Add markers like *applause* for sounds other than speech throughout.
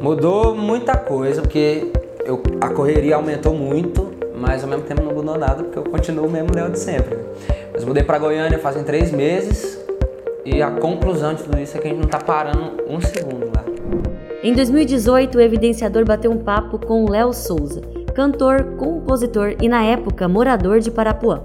Mudou muita coisa, porque eu, a correria aumentou muito, mas ao mesmo tempo não mudou nada, porque eu continuo o mesmo Léo de sempre. Mas mudei para Goiânia fazem três meses e a conclusão de tudo isso é que a gente não tá parando um segundo lá. Em 2018, o evidenciador bateu um papo com Léo Souza, cantor, compositor e, na época, morador de Parapuã.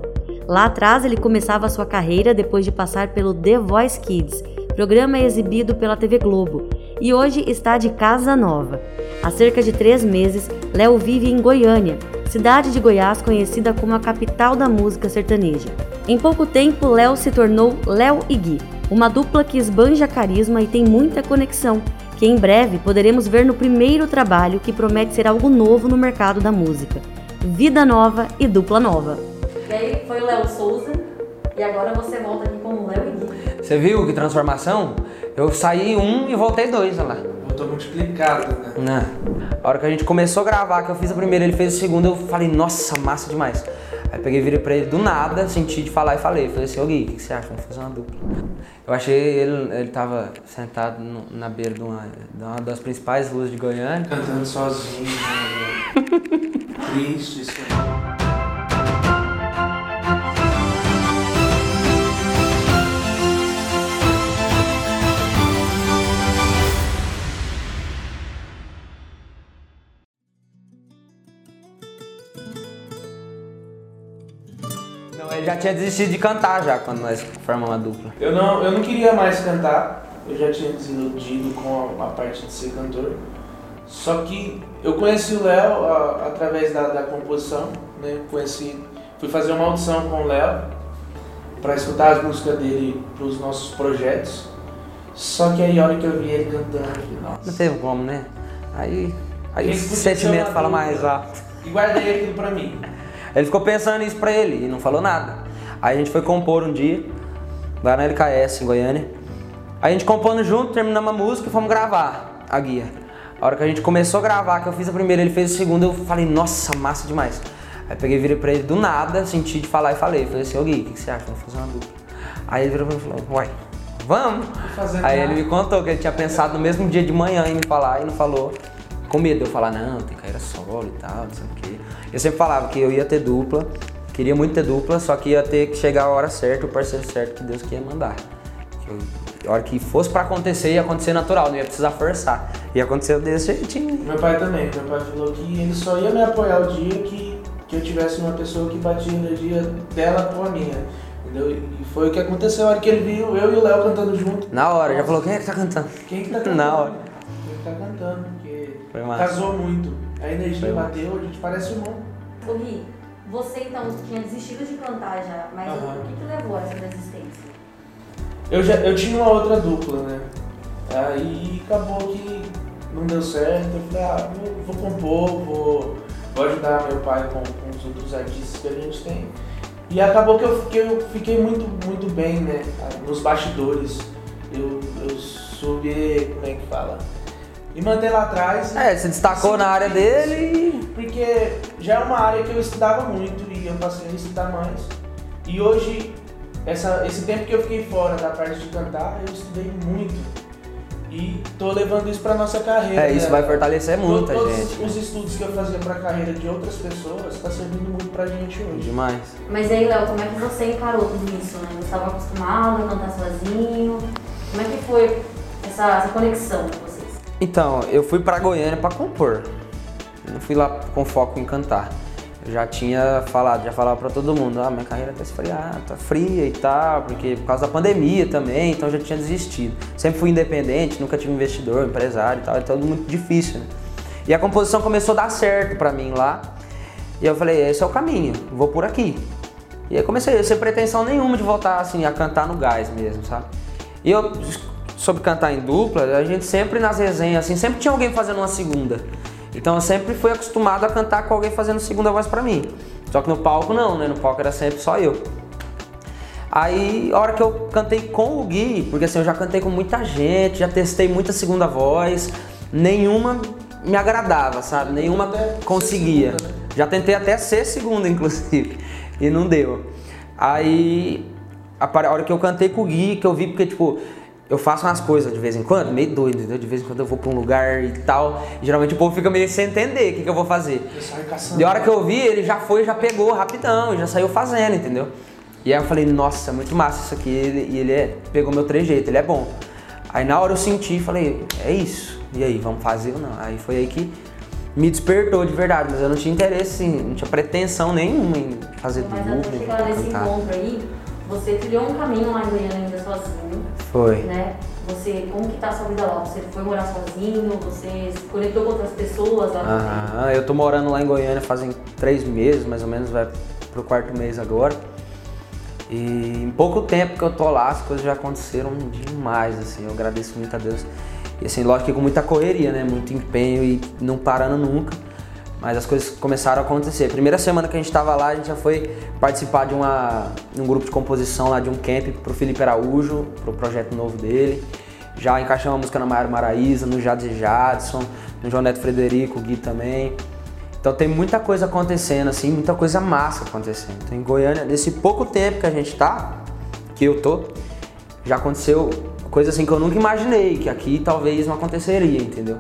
Lá atrás, ele começava sua carreira depois de passar pelo The Voice Kids, programa exibido pela TV Globo, e hoje está de casa nova. Há cerca de três meses, Léo vive em Goiânia, cidade de Goiás conhecida como a capital da música sertaneja. Em pouco tempo, Léo se tornou Léo e Gui, uma dupla que esbanja carisma e tem muita conexão, que em breve poderemos ver no primeiro trabalho que promete ser algo novo no mercado da música. Vida nova e dupla nova. E aí foi o Léo Souza e agora você volta aqui como Léo e Gui. Você viu que transformação? Eu saí um e voltei dois, olha lá. Voltou multiplicado, né? Não. A hora que a gente começou a gravar, que eu fiz a primeira, ele fez a segunda, eu falei, nossa, massa demais. Aí peguei, virei pra ele do nada, senti de falar e falei. Falei assim, ô Gui, o que você acha? Vamos fazer uma dupla. Eu achei ele, ele tava sentado no- na beira de uma, de uma das principais ruas de Goiânia. Cantando sozinho, né? *laughs* Triste, isso. Não, ele já tinha desistido de cantar já quando nós formamos a dupla. Eu não, eu não queria mais cantar, eu já tinha desiludido com a, a parte de ser cantor. Só que eu conheci o Léo através da, da composição, né? Conheci, fui fazer uma audição com o Léo para escutar as músicas dele para os nossos projetos. Só que aí a hora que eu vi ele cantando, eu falei, Não nossa. teve como, né? Aí, aí o sentimento fala mais alto. E guardei aquilo pra mim. Ele ficou pensando nisso pra ele e não falou nada. Aí a gente foi compor um dia, lá na LKS, em Goiânia. Aí a gente compondo junto, terminamos a música e fomos gravar a guia. A hora que a gente começou a gravar, que eu fiz a primeira, ele fez a segunda, eu falei, nossa, massa demais. Aí peguei, virei pra ele do nada, senti de falar e falei. Falei assim, ô Gui, o que que você acha? Vamos fazer uma dupla. Aí ele virou pra mim e falou, uai, vamos. Aí nada. ele me contou que ele tinha pensado no mesmo dia de manhã em me falar e não falou. Com medo de eu falar, não, tem carreira solo e tal, não sei o quê. Eu sempre falava que eu ia ter dupla, queria muito ter dupla, só que ia ter que chegar a hora certa, o parceiro certo que Deus queria mandar. Eu- a hora que fosse pra acontecer, ia acontecer natural, não ia precisar forçar. E aconteceu desse jeitinho. Meu pai também. Meu pai falou que ele só ia me apoiar o dia que, que eu tivesse uma pessoa que batia energia dela com a minha. Entendeu? E foi o que aconteceu. A hora que ele viu eu e o Léo cantando junto. Na hora, já falou, quem é que tá cantando? Quem que tá cantando? *laughs* Na hora. Quem que tá cantando? Foi massa. casou muito. A energia Foi massa. bateu, a gente parece irmão. Ô Gui, você então tinha desistido de cantar já, mas Aham. o que, que levou a essa desistência? Eu, já, eu tinha uma outra dupla, né? Aí acabou que não deu certo. Eu falei, ah, vou, vou compor, vou, vou ajudar meu pai com, com os outros artistas que a gente tem. E acabou que eu, que eu fiquei muito, muito bem, né? Nos bastidores. Eu, eu soube, como é que fala? Me manter lá atrás. É, se destacou na área dele e Porque já é uma área que eu estudava muito e eu passei a estudar mais. E hoje, essa, esse tempo que eu fiquei fora da parte de cantar, eu estudei muito. E tô levando isso pra nossa carreira. É, isso né? vai fortalecer muita Todos gente. os estudos que eu fazia pra carreira de outras pessoas tá servindo muito pra gente hoje. Demais. Mas aí, Léo, como é que você encarou tudo isso, né? Você estava acostumado a cantar sozinho? Como é que foi essa, essa conexão? Então, eu fui pra Goiânia pra compor. Não fui lá com foco em cantar. Eu já tinha falado, já falava pra todo mundo, ah, minha carreira tá esfriada, tá fria e tal, porque por causa da pandemia também, então eu já tinha desistido. Sempre fui independente, nunca tive investidor, empresário e tal, então é tudo muito difícil, né? E a composição começou a dar certo pra mim lá. E eu falei, esse é o caminho, vou por aqui. E aí comecei, sem pretensão nenhuma de voltar assim, a cantar no gás mesmo, sabe? E eu, sobre cantar em dupla, a gente sempre nas resenhas, assim, sempre tinha alguém fazendo uma segunda. Então eu sempre fui acostumado a cantar com alguém fazendo segunda voz pra mim. Só que no palco não, né? No palco era sempre só eu. Aí, a hora que eu cantei com o Gui, porque assim, eu já cantei com muita gente, já testei muita segunda voz, nenhuma me agradava, sabe? Nenhuma conseguia. segunda, né? Já tentei até ser segunda, *laughs* inclusive, e não deu. Aí, a hora que eu cantei com o Gui, que eu vi, porque, tipo, eu faço umas coisas de vez em quando, meio doido, entendeu? De vez em quando eu vou pra um lugar e tal. E geralmente o povo fica meio sem entender o que, que eu vou fazer. De hora que eu vi, ele já foi, já pegou rapidão, já saiu fazendo, entendeu? E aí eu falei, nossa, muito massa isso aqui. E ele, e ele é- pegou meu trejeito, ele é bom. Aí na hora eu senti e falei, é isso. E aí, vamos fazer ou não? Aí foi aí que me despertou de verdade, mas eu não tinha interesse, não tinha pretensão nenhuma em fazer Mas dupla, até chegar nesse encontro aí, você trilhou um caminho lá em Goiânia ainda sozinho, Foi. né? Você, como que tá a sua vida lá? Você foi morar sozinho? Você se conectou com outras pessoas lá? Aham, eu tô morando lá em Goiânia fazem três meses, mais ou menos, vai pro quarto mês agora. E em pouco tempo que eu tô lá, as coisas já aconteceram demais, assim, eu agradeço muito a Deus. E assim, lógico que com muita correria, né, muito empenho e não parando nunca, mas as coisas começaram a acontecer. Primeira semana que a gente tava lá, a gente já foi participar de, uma, um grupo de composição lá, de um camp pro Felipe Araújo, pro projeto novo dele. Já encaixamos a música na Maiara Maraíza, no Jadson Jadson, no João Neto Frederico, o Gui também. Então tem muita coisa acontecendo, assim, muita coisa massa acontecendo. Então em Goiânia, nesse pouco tempo que a gente tá, que eu tô, já aconteceu coisa assim que eu nunca imaginei, que aqui talvez não aconteceria, entendeu?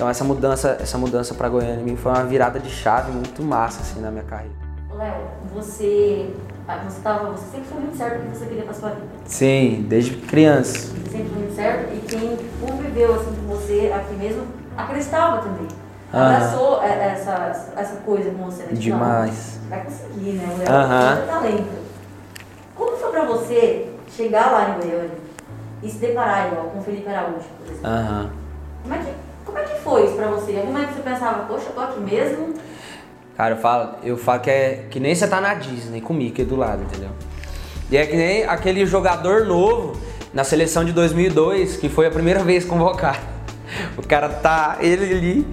Então essa mudança, essa mudança para Goiânia mim foi uma virada de chave muito massa assim na minha carreira. Léo, você, ah, você, tava, você sempre foi muito certo o que você queria pra sua vida. Sim, desde criança. Você sempre foi muito certo e quem conviveu assim com você aqui mesmo acreditava também. Aham. Abraçou é, essa, essa coisa com você, né? Tipo, Demais. Vai conseguir, né? O Léo tem talento. Como foi pra você chegar lá em Goiânia e se deparar igual com o Felipe Araújo, por exemplo? Aham. Como, é que, como é que foi isso pra você? Algum momento você pensava, poxa, eu tô aqui mesmo? Cara, eu falo, eu falo que é que nem você tá na Disney com o Mickey do lado, entendeu? E é que nem aquele jogador novo na seleção de 2002, que foi a primeira vez convocado. *laughs* O cara tá, ele ali,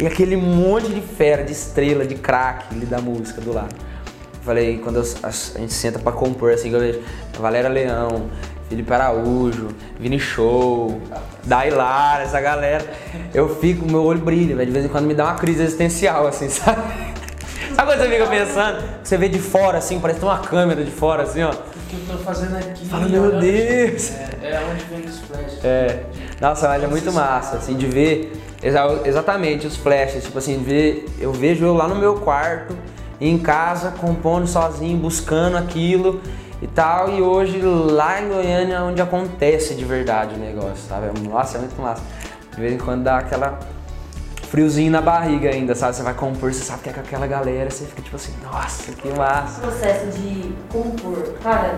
e aquele monte de fera, de estrela, de craque ali da música do lado. Eu falei, quando a, a gente senta pra compor, assim, que eu vejo Valéria Leão, Felipe Araújo, Vini Show, Dailara, essa galera, eu fico, meu olho brilha, velho, de vez em quando me dá uma crise existencial, assim, *laughs* sabe? Sabe quando você fica pensando? Você vê de fora, assim, parece que tem uma câmera de fora, assim, ó. O que eu tô fazendo aqui? Fala, meu olha onde- Deus. É, é onde vem os flashes. É. Nossa, mas é muito massa, assim, de ver exa- exatamente os flashes, tipo assim, de ver, eu vejo eu lá no meu quarto, em casa, compondo sozinho, buscando aquilo e tal, e hoje lá em Goiânia é onde acontece de verdade o negócio, sabe? Nossa, é muito massa. De vez em quando dá aquela friozinho na barriga ainda, sabe? Você vai compor, você sabe que é com aquela galera, você fica tipo assim, nossa, que massa. processo de compor, cara,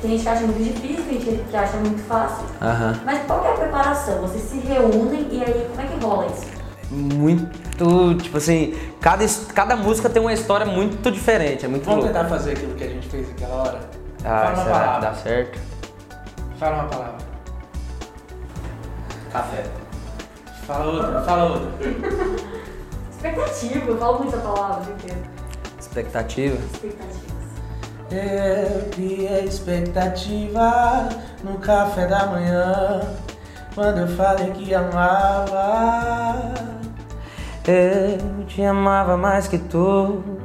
tem gente que acha muito difícil, tem gente que acha muito fácil. Aham. Mas qual que é a preparação? Vocês se reúnem e aí como é que rola isso? Muito, tipo assim, cada, cada música tem uma história muito diferente, é muito Vamos louco. tentar fazer aquilo que a gente fez aquela hora? Ah, Fala uma será que palavra. dá certo? Fala uma palavra. Café. Fala outra, fala outra. *laughs* Expectativa, eu falo muito essa palavra, gente. Expectativa? Expectativas. Eu cria expectativa no café da manhã Quando eu falei que amava Eu te amava mais que tudo.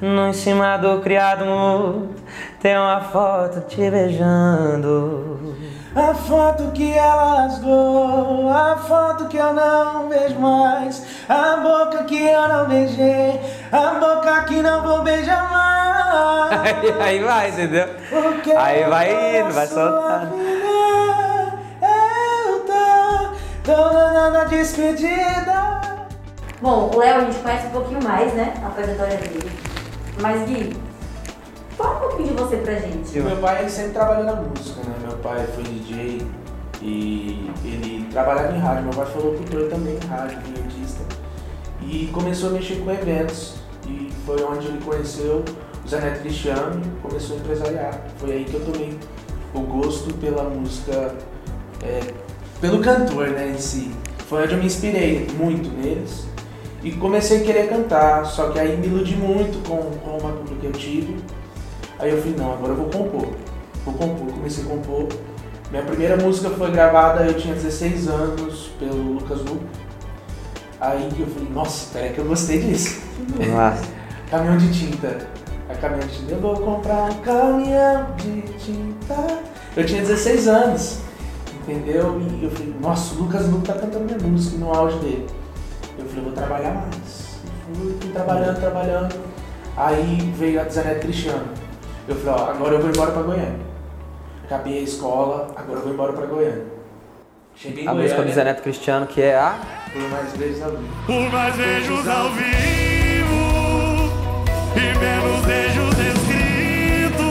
No em cima do criado mudo, tem uma foto te beijando. A foto que ela rasgou A foto que eu não vejo mais A boca que eu não beijei A boca que não vou beijar mais *laughs* Aí, aí vai, entendeu? Porque Aí vai indo, vai soltando. Eu tô, tô dando a despedida Bom, o Léo a gente conhece um pouquinho mais, né? A trajetória dele. Mas Gui, pouquinho de você pra gente. Meu pai ele sempre trabalhou na música, né? Meu pai foi DJ e ele trabalhava em rádio. Meu pai foi locutor também em rádio, artista. E começou a mexer com eventos. E foi onde ele conheceu o Zé Neto Cristiano e começou a empresariar. Foi aí que eu tomei o gosto pela música, é, pelo cantor né, em si. Foi onde eu me inspirei muito neles. E comecei a querer cantar, só que aí me iludi muito com, com uma dupla que eu tive. Aí eu falei, não, agora eu vou compor. Vou compor, comecei a compor. Minha primeira música foi gravada, eu tinha 16 anos, pelo Lucas Luco. Aí eu falei, nossa, peraí que eu gostei disso. Nossa. *laughs* Caminhão de tinta. A caminhão de tinta. Eu vou comprar um caminhão de tinta. Eu tinha 16 anos. Entendeu? E eu falei, nossa, o Lucas Luco tá cantando minha música no auge dele. Eu falei, vou trabalhar mais. Fui, fui trabalhando, trabalhando. Aí veio a Zanete Cristiano. Eu falei, ó, agora eu vou embora pra Goiânia. Acabei a escola, agora eu vou embora pra Goiânia. Cheguei em A música do Goiânia, Zé Neto Cristiano, que é a. por mais vezes ao vivo. Por mais beijos ao vivo e menos beijos escritos.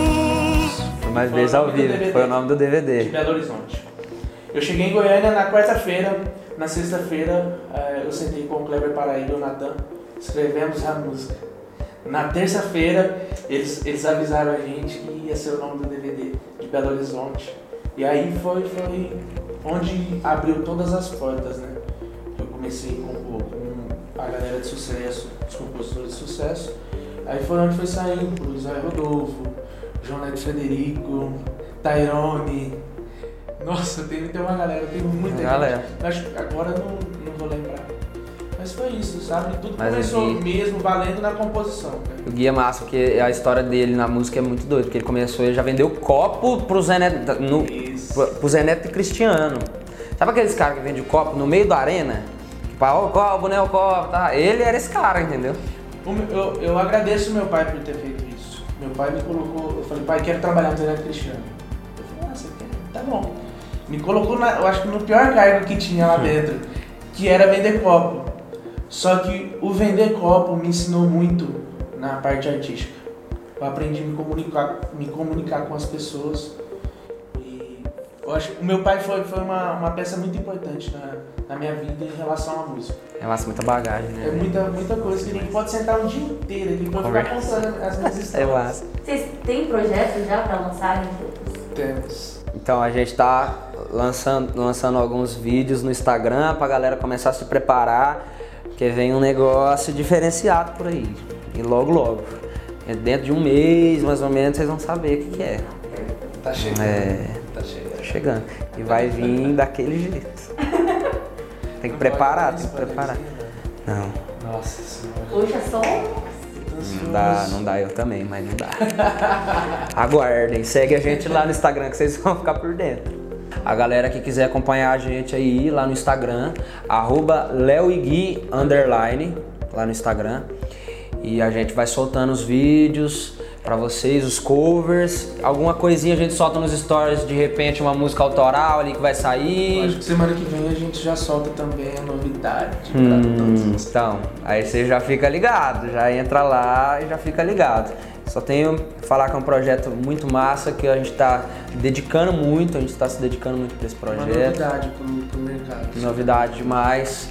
Por mais o ao vivo. Foi o nome do de DVD. Belo Horizonte. Eu cheguei em Goiânia na quarta-feira, na sexta-feira eh, eu sentei com o Kleber Paraíba e o Natan, escrevemos a música. Na terça-feira eles, eles avisaram a gente que ia ser o nome do DVD de Belo Horizonte. E aí foi, foi onde abriu todas as portas, né? Eu comecei com, com a galera de sucesso, os compositores de sucesso. Aí foi onde foi saindo Zé Rodolfo, João Neto Federico, Tyrone. Nossa, tem, tem uma galera, tem muita Galera. que agora não, não vou lembrar. Mas foi isso, sabe? Tudo Mas começou aqui- mesmo valendo na composição. Né? O Gui é massa, porque a história dele na música é muito doida, porque ele começou, ele já vendeu copo pro Zé Neto, no, pro- pro Zé Neto e Cristiano. Sabe aqueles caras que vendem copo no meio da arena? Tipo, ah, o copo, né, o copo, tá? Ele era esse cara, entendeu? Eu, eu agradeço meu pai por ter feito isso. Meu pai me colocou, eu falei, pai, quero trabalhar no Zé Cristiano. Eu falei, ah, você quer? Tá bom. Me colocou, na, eu acho que no pior cargo que tinha lá *laughs* dentro, que era vender copo. Só que o vender copo me ensinou muito na parte artística. Eu aprendi a me comunicar, me comunicar com as pessoas. E eu acho que o meu pai foi, foi uma, uma peça muito importante na, na minha vida em relação à música. É massa, muita bagagem, né? É muita, muita coisa que a gente pode sentar um dia inteiro aqui pra ficar contando as minhas *laughs* É histórias. massa. Vocês têm projetos já pra lançarem juntos? Temos. Então a gente tá lançando, lançando alguns vídeos no Instagram pra galera começar a se preparar, porque vem um negócio diferenciado por aí. E logo, logo. É Dentro de um mês, mais ou menos, vocês vão saber o que, que é. Tá chegando. É. Tá chegando. Tá chegando. E vai vir daquele jeito. Tem que preparar, tem que preparar. Não, Nossa senhora. Hoje é só não dá, não dá eu também, mas não dá. *laughs* Aguardem, segue a gente lá no Instagram que vocês vão ficar por dentro. A galera que quiser acompanhar a gente aí lá no Instagram, arroba leoigui, underline, lá no Instagram. E a gente vai soltando os vídeos pra vocês, os covers, alguma coisinha a gente solta nos stories, de repente uma música autoral ali que vai Eu sair. acho que semana que vem a gente já solta também a novidade Hum, pra todos vocês. então, aí você já fica ligado, já entra lá e já fica ligado. Só tenho que falar que é um projeto muito massa, que a gente tá dedicando muito, a gente tá se dedicando muito pra esse Uma projeto. novidade pro, pro mercado. Novidade demais.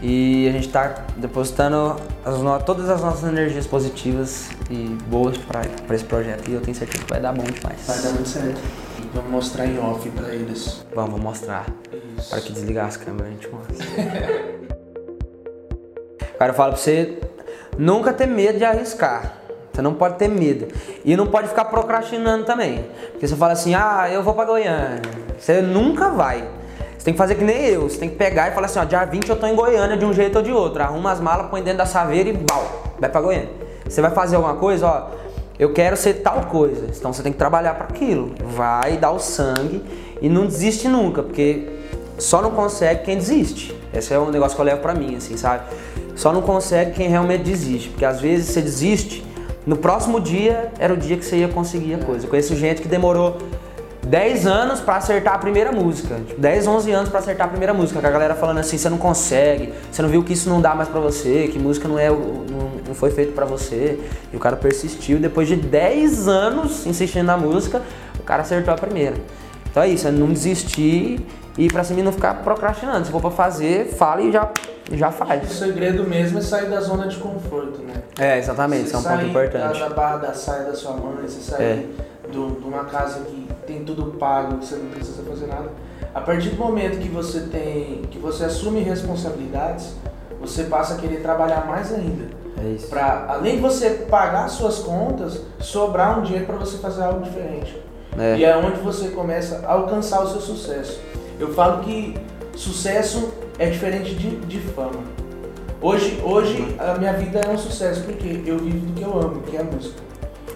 E a gente tá depositando as no- todas as nossas energias positivas e boas pra esse projeto. E eu tenho certeza que vai dar bom demais. Vai dar muito certo. Vamos mostrar em off pra eles. Vamos, vou mostrar. Isso. Para que desligar as câmeras, a gente mostra. *laughs* Cara, eu falo pra você nunca ter medo de arriscar. Você não pode ter medo. E não pode ficar procrastinando também. Porque você fala assim, ah, eu vou pra Goiânia. Você nunca vai. Você tem que fazer que nem eu. Você tem que pegar e falar assim, ó, dia 20 eu tô em Goiânia de um jeito ou de outro. Arruma as malas, põe dentro da saveira e bau, vai pra Goiânia. Você vai fazer alguma coisa, ó, eu quero ser tal coisa. Então você tem que trabalhar para aquilo. Vai dar o sangue e não desiste nunca, porque só não consegue quem desiste. Esse é um negócio que eu levo pra mim, assim, sabe? Só não consegue quem realmente desiste, porque às vezes você desiste, no próximo dia era o dia que você ia conseguir a coisa. Eu conheço gente que demorou 10 anos pra acertar a primeira música. Tipo, 10, 11 anos pra acertar a primeira música. Com a galera falando assim, você não consegue, você não viu que isso não dá mais pra você, que música não é não, não foi feito pra você. E o cara persistiu. Depois de 10 anos insistindo na música, o cara acertou a primeira. Então é isso, é não desistir e pra e não ficar procrastinando. Se for pra fazer, fala e já, já O faz. segredo mesmo é sair da zona de conforto, né? É, exatamente, isso é um ponto sair importante. Da, da barra da saia da sua mãe, você sair É. do- de uma casa que tem tudo pago, que você não precisa fazer nada. A partir do momento que você tem, que você assume responsabilidades, você passa a querer trabalhar mais ainda. É isso. Pra, além de você pagar suas contas, sobrar um dinheiro para você fazer algo diferente. É. E é onde você começa a alcançar o seu sucesso. Eu falo que sucesso é diferente de, de fama. Hoje, hoje a minha vida é um sucesso porque eu vivo do que eu amo, que é a música.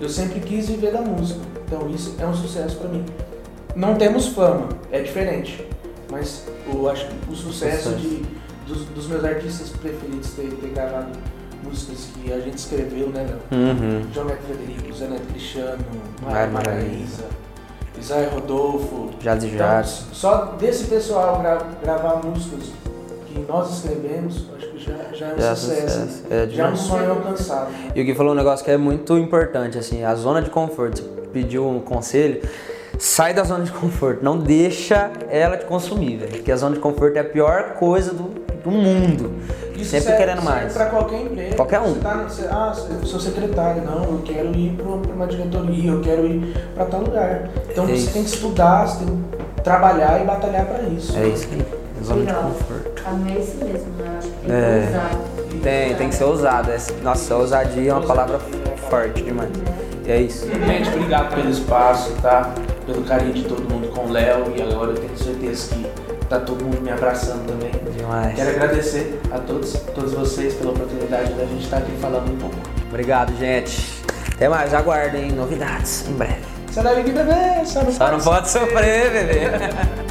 Eu sempre quis viver da música, então isso é um sucesso para mim. Não temos fama, é diferente. mas o, acho que o sucesso, Sucesso. De, dos, dos meus artistas preferidos ter, ter gravado músicas que a gente escreveu, né, Léo? Uhum. João Neto Frederico, Zé Neto Cristiano, Mário Mário Isaia Rodolfo. Jades e Então, Jades. só desse pessoal gra- gravar músicas que nós escrevemos, acho que já, já é um Já é sucesso. sucesso. É já é um sonho alcançado. né? E o Gui falou um negócio que é muito importante, assim, a zona de conforto. Você pediu um conselho, sai da zona de conforto, não deixa ela te consumir, velho. Porque a zona de conforto é a pior coisa do, do mundo. Isso Sempre serve- querendo serve mais. Pra qualquer emprego. Qualquer um. Você tá, você- ah, eu sou secretário. Não, eu quero ir pra pra uma diretoria, eu quero ir pra tal lugar. Então É você isso. tem que estudar, você tem que trabalhar e batalhar pra isso. É isso aí, é zona de conforto. Caminho é esse mesmo, né? Que tem que É. usar. Tem, tem que ser ousado. é- Nossa, ousadia é uma palavra forte demais. E é isso. Gente, obrigado pelo espaço, tá? Pelo carinho de todo mundo com o Léo e agora eu tenho certeza que tá todo mundo me abraçando também. Demais. Quero agradecer a todos, todos vocês pela oportunidade da gente estar aqui falando um pouco. Obrigado, gente. Até mais, aguardem novidades em breve. Você deve vir beber, só não Só não pode pode sofrer, bebê. *laughs*